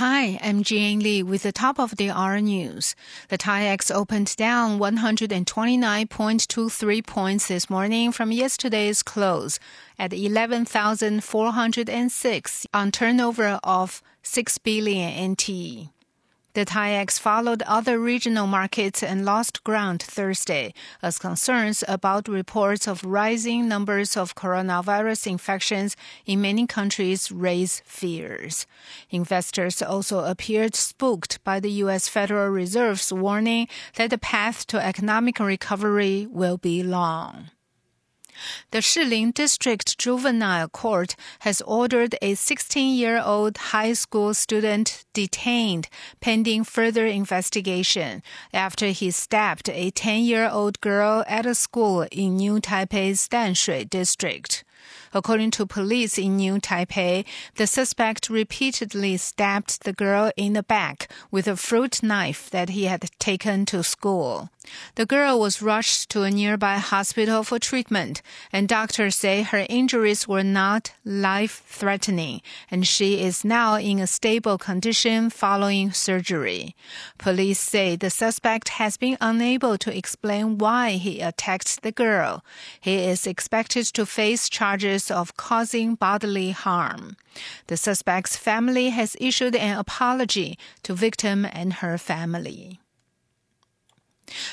Hi, I'm Jane Lee with the top of the hour news. The TAIEX opened down 129.23 points this morning from yesterday's close at 11,406 on turnover of 6 billion NT. The TAIEX followed other regional markets and lost ground Thursday as concerns about reports of rising numbers of coronavirus infections in many countries raise fears. Investors also appeared spooked by the U.S. Federal Reserve's warning that the path to economic recovery will be long. The Shilin District Juvenile Court has ordered a 16 year old high school student detained pending further investigation after he stabbed a 10 year old girl at a school in New Taipei's Danshui district. According to police in New Taipei, the suspect repeatedly stabbed the girl in the back with a fruit knife that he had taken to school. The girl was rushed to a nearby hospital for treatment, and doctors say her injuries were not life threatening, and she is now in a stable condition following surgery. Police say the suspect has been unable to explain why he attacked the girl. He is expected to face charges of causing bodily harm. The suspect's family has issued an apology to victim and her family.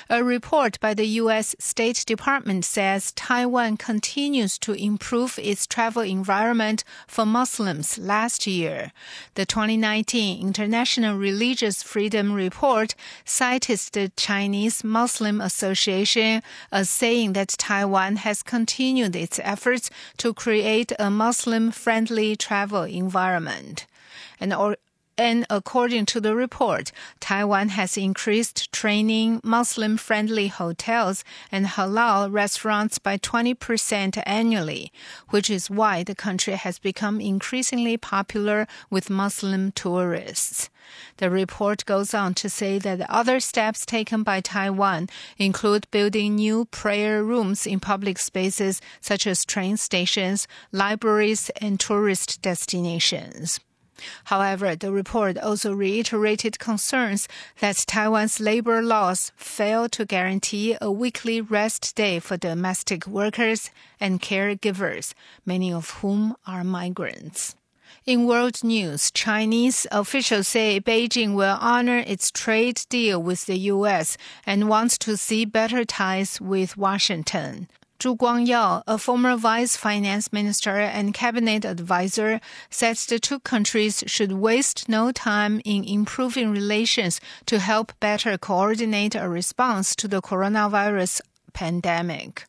A report by the U.S. State Department says Taiwan continues to improve its travel environment for Muslims last year. The 2019 International Religious Freedom Report cited the Chinese Muslim Association as saying that Taiwan has continued its efforts to create a Muslim friendly travel environment. An and according to the report, Taiwan has increased training Muslim friendly hotels and halal restaurants by 20% annually, which is why the country has become increasingly popular with Muslim tourists. The report goes on to say that other steps taken by Taiwan include building new prayer rooms in public spaces such as train stations, libraries, and tourist destinations. However, the report also reiterated concerns that Taiwan's labor laws fail to guarantee a weekly rest day for domestic workers and caregivers, many of whom are migrants. In world news, Chinese officials say Beijing will honor its trade deal with the U.S. and wants to see better ties with Washington. Zhu Guangyao, a former vice finance minister and cabinet advisor, said the two countries should waste no time in improving relations to help better coordinate a response to the coronavirus pandemic.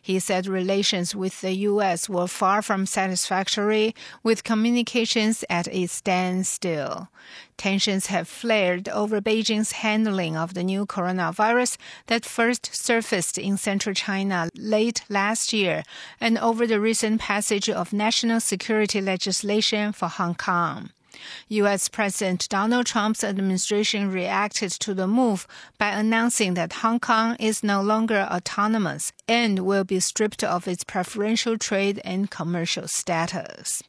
He said relations with the U.S. were far from satisfactory, with communications at a standstill. Tensions have flared over Beijing's handling of the new coronavirus that first surfaced in central China late last year and over the recent passage of national security legislation for Hong Kong. U.S. President Donald Trump's administration reacted to the move by announcing that Hong Kong is no longer autonomous and will be stripped of its preferential trade and commercial status.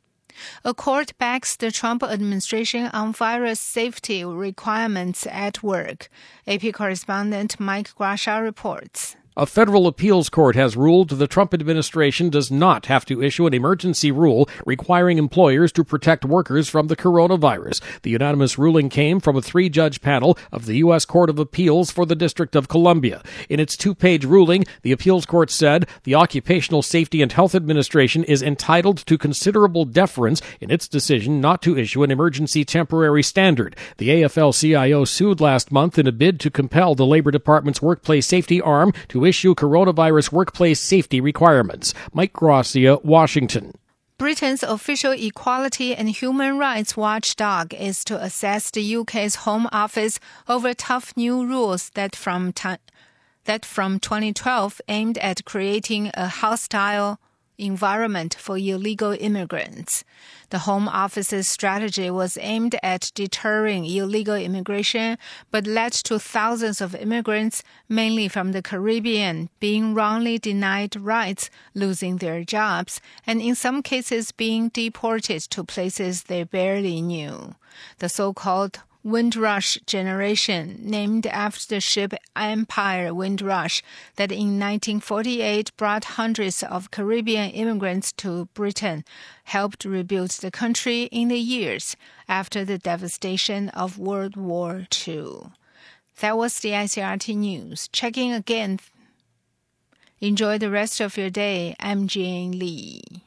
A court backs the Trump administration on virus safety requirements at work. AP correspondent Mike Grasha reports. A federal appeals court has ruled the Trump administration does not have to issue an emergency rule requiring employers to protect workers from the coronavirus. The unanimous ruling came from a three judge panel of the U.S. Court of Appeals for the District of Columbia. In its two page ruling, the appeals court said the Occupational Safety and Health Administration is entitled to considerable deference in its decision not to issue an emergency temporary standard. The AFL CIO sued last month in a bid to compel the Labor Department's workplace safety arm to issue coronavirus workplace safety requirements. Mike Gracia, Washington. Britain's official equality and human rights watchdog is to assess the UK's Home Office over tough new rules that from that from 2012 aimed at creating a hostile environment for illegal immigrants. The Home Office's strategy was aimed at deterring illegal immigration, but led to thousands of immigrants, mainly from the Caribbean, being wrongly denied rights, losing their jobs, and in some cases being deported to places they barely knew. The so-called Windrush generation, named after the ship Empire Windrush, that in 1948 brought hundreds of Caribbean immigrants to Britain, helped rebuild the country in the years after the devastation of World War II. That was the ICRT news. Checking again. Enjoy the rest of your day. I'm Jane Lee.